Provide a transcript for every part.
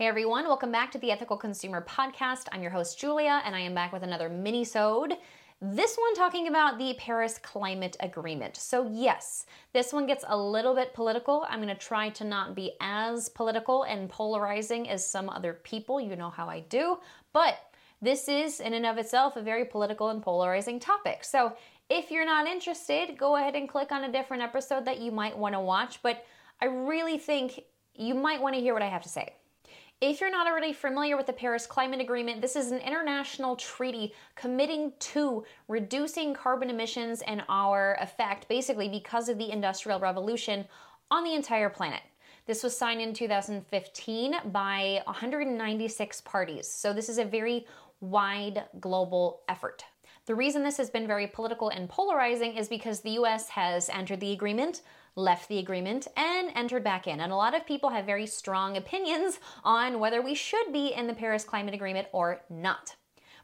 Hey everyone, welcome back to the Ethical Consumer Podcast. I'm your host Julia, and I am back with another mini-sode. This one talking about the Paris Climate Agreement. So yes, this one gets a little bit political. I'm going to try to not be as political and polarizing as some other people. You know how I do. But this is, in and of itself, a very political and polarizing topic. So if you're not interested, go ahead and click on a different episode that you might want to watch. But I really think you might want to hear what I have to say. If you're not already familiar with the Paris Climate Agreement, this is an international treaty committing to reducing carbon emissions and our effect, basically because of the Industrial Revolution, on the entire planet. This was signed in 2015 by 196 parties. So, this is a very wide global effort. The reason this has been very political and polarizing is because the US has entered the agreement left the agreement, and entered back in. And a lot of people have very strong opinions on whether we should be in the Paris Climate Agreement or not.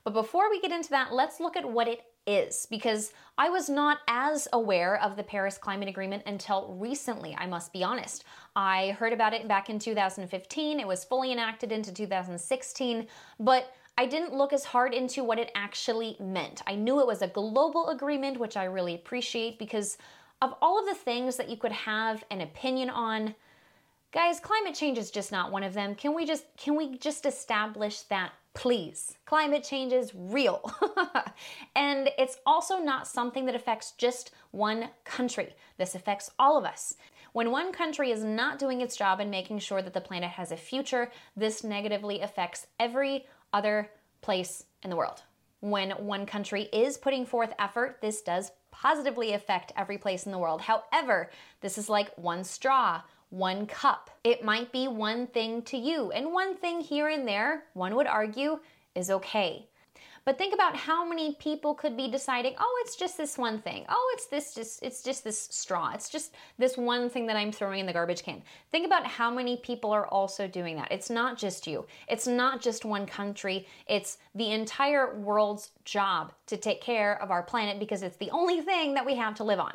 But before we get into that, let's look at what it is because I was not as aware of the Paris Climate Agreement until recently, I must be honest. I heard about it back in 2015, it was fully enacted into 2016, but I didn't look as hard into what it actually meant. I knew it was a global agreement, which I really appreciate because of all of the things that you could have an opinion on, guys, climate change is just not one of them. Can we just can we just establish that please? Climate change is real. and it's also not something that affects just one country. This affects all of us. When one country is not doing its job in making sure that the planet has a future, this negatively affects every other place in the world. When one country is putting forth effort, this does positively affect every place in the world. However, this is like one straw, one cup. It might be one thing to you, and one thing here and there, one would argue, is okay. But think about how many people could be deciding, oh, it's just this one thing. Oh, it's this just it's just this straw. It's just this one thing that I'm throwing in the garbage can. Think about how many people are also doing that. It's not just you. It's not just one country. It's the entire world's job to take care of our planet because it's the only thing that we have to live on.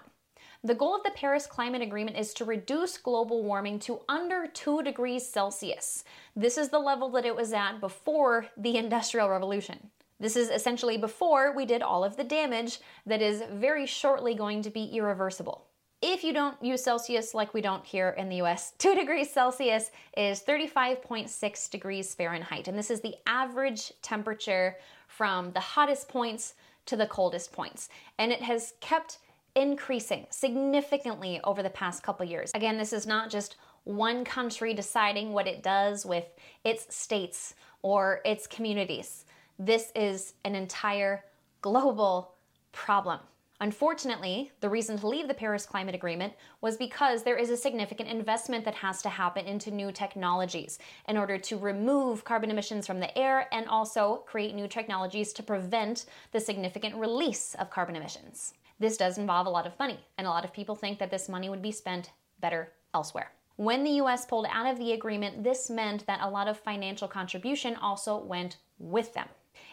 The goal of the Paris Climate Agreement is to reduce global warming to under 2 degrees Celsius. This is the level that it was at before the Industrial Revolution. This is essentially before we did all of the damage that is very shortly going to be irreversible. If you don't use Celsius like we don't here in the US, 2 degrees Celsius is 35.6 degrees Fahrenheit. And this is the average temperature from the hottest points to the coldest points. And it has kept increasing significantly over the past couple years. Again, this is not just one country deciding what it does with its states or its communities. This is an entire global problem. Unfortunately, the reason to leave the Paris Climate Agreement was because there is a significant investment that has to happen into new technologies in order to remove carbon emissions from the air and also create new technologies to prevent the significant release of carbon emissions. This does involve a lot of money, and a lot of people think that this money would be spent better elsewhere. When the US pulled out of the agreement, this meant that a lot of financial contribution also went with them.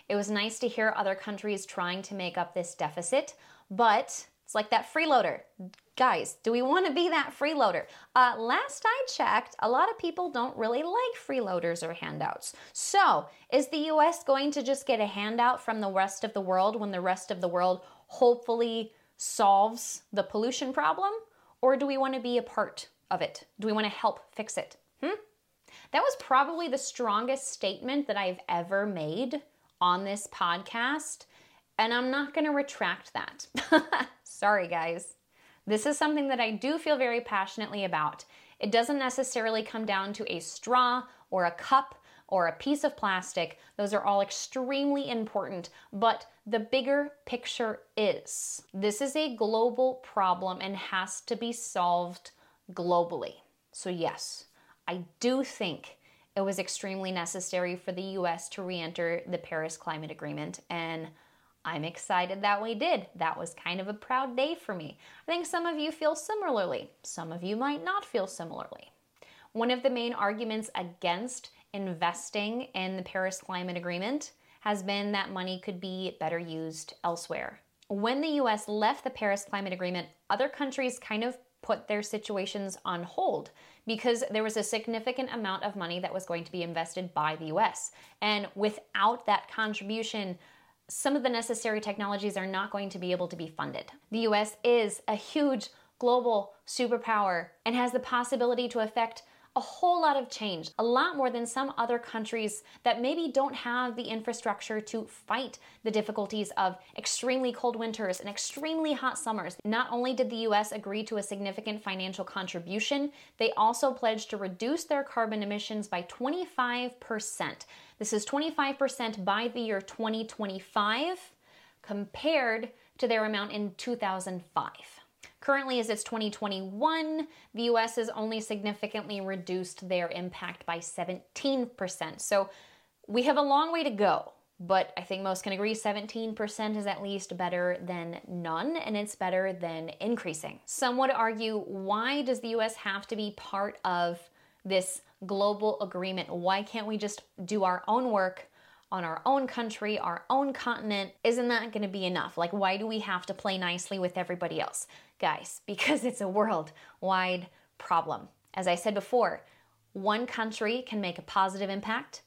It was nice to hear other countries trying to make up this deficit, but it's like that freeloader. Guys, do we want to be that freeloader? Uh, last I checked, a lot of people don't really like freeloaders or handouts. So, is the US going to just get a handout from the rest of the world when the rest of the world hopefully solves the pollution problem? Or do we want to be a part of it? Do we want to help fix it? Hmm? That was probably the strongest statement that I've ever made on this podcast, and I'm not going to retract that. Sorry, guys. This is something that I do feel very passionately about. It doesn't necessarily come down to a straw or a cup or a piece of plastic. Those are all extremely important, but the bigger picture is this is a global problem and has to be solved globally. So, yes, I do think it was extremely necessary for the US to re enter the Paris Climate Agreement, and I'm excited that we did. That was kind of a proud day for me. I think some of you feel similarly, some of you might not feel similarly. One of the main arguments against investing in the Paris Climate Agreement has been that money could be better used elsewhere. When the US left the Paris Climate Agreement, other countries kind of put their situations on hold because there was a significant amount of money that was going to be invested by the US. And without that contribution, some of the necessary technologies are not going to be able to be funded. The US is a huge global superpower and has the possibility to affect a whole lot of change, a lot more than some other countries that maybe don't have the infrastructure to fight the difficulties of extremely cold winters and extremely hot summers. Not only did the US agree to a significant financial contribution, they also pledged to reduce their carbon emissions by 25%. This is 25% by the year 2025 compared to their amount in 2005. Currently, as it's 2021, the US has only significantly reduced their impact by 17%. So we have a long way to go, but I think most can agree 17% is at least better than none, and it's better than increasing. Some would argue why does the US have to be part of this global agreement? Why can't we just do our own work? On our own country, our own continent, isn't that going to be enough? Like, why do we have to play nicely with everybody else? Guys, because it's a worldwide problem. As I said before, one country can make a positive impact,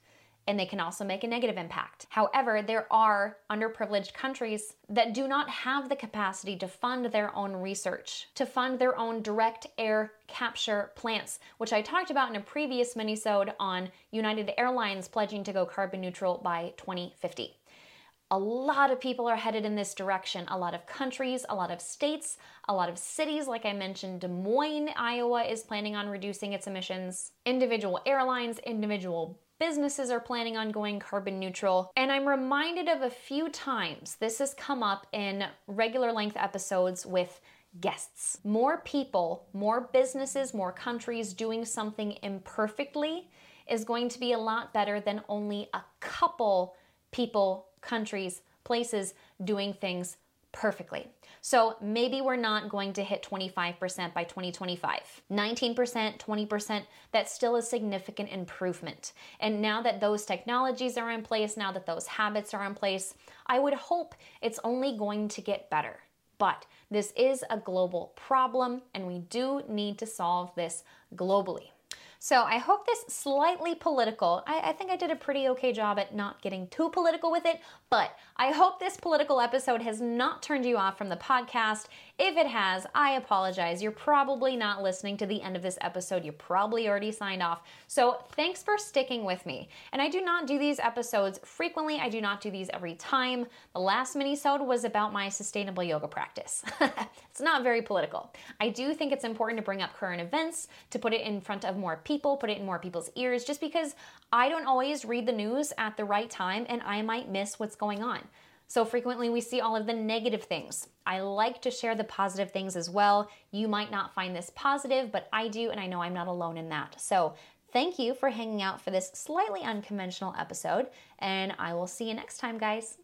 and they can also make a negative impact. However, there are underprivileged countries that do not have the capacity to fund their own research, to fund their own direct air capture plants, which I talked about in a previous minisode on United Airlines pledging to go carbon neutral by 2050. A lot of people are headed in this direction. A lot of countries, a lot of states, a lot of cities. Like I mentioned, Des Moines, Iowa is planning on reducing its emissions. Individual airlines, individual businesses are planning on going carbon neutral. And I'm reminded of a few times this has come up in regular length episodes with guests. More people, more businesses, more countries doing something imperfectly is going to be a lot better than only a couple people, countries, places doing things perfectly. So maybe we're not going to hit 25% by 2025. 19%, 20%, that's still a significant improvement. And now that those technologies are in place, now that those habits are in place, I would hope it's only going to get better. But this is a global problem, and we do need to solve this globally. So I hope this slightly political, I, I, think I did a pretty okay job at not getting too political with it, but I hope this political episode has not turned you off from the podcast. If it has, I apologize. You're probably not listening to the end of this episode. You probably already signed off. So thanks for sticking with me. And I do not do these episodes frequently. I do not do these every time. The last mini-sode was about my sustainable yoga practice. it's not very political. I do think it's important to bring up current events, to put it in front of more people, put it in more people's ears, just because I don't always read the news at the right time and I might miss what's going on. So frequently we see all of the negative things. I like to share the positive things as well. You might not find this positive, but I do, and I know I'm not alone in that. So thank you for hanging out for this slightly unconventional episode, and I will see you next time, guys.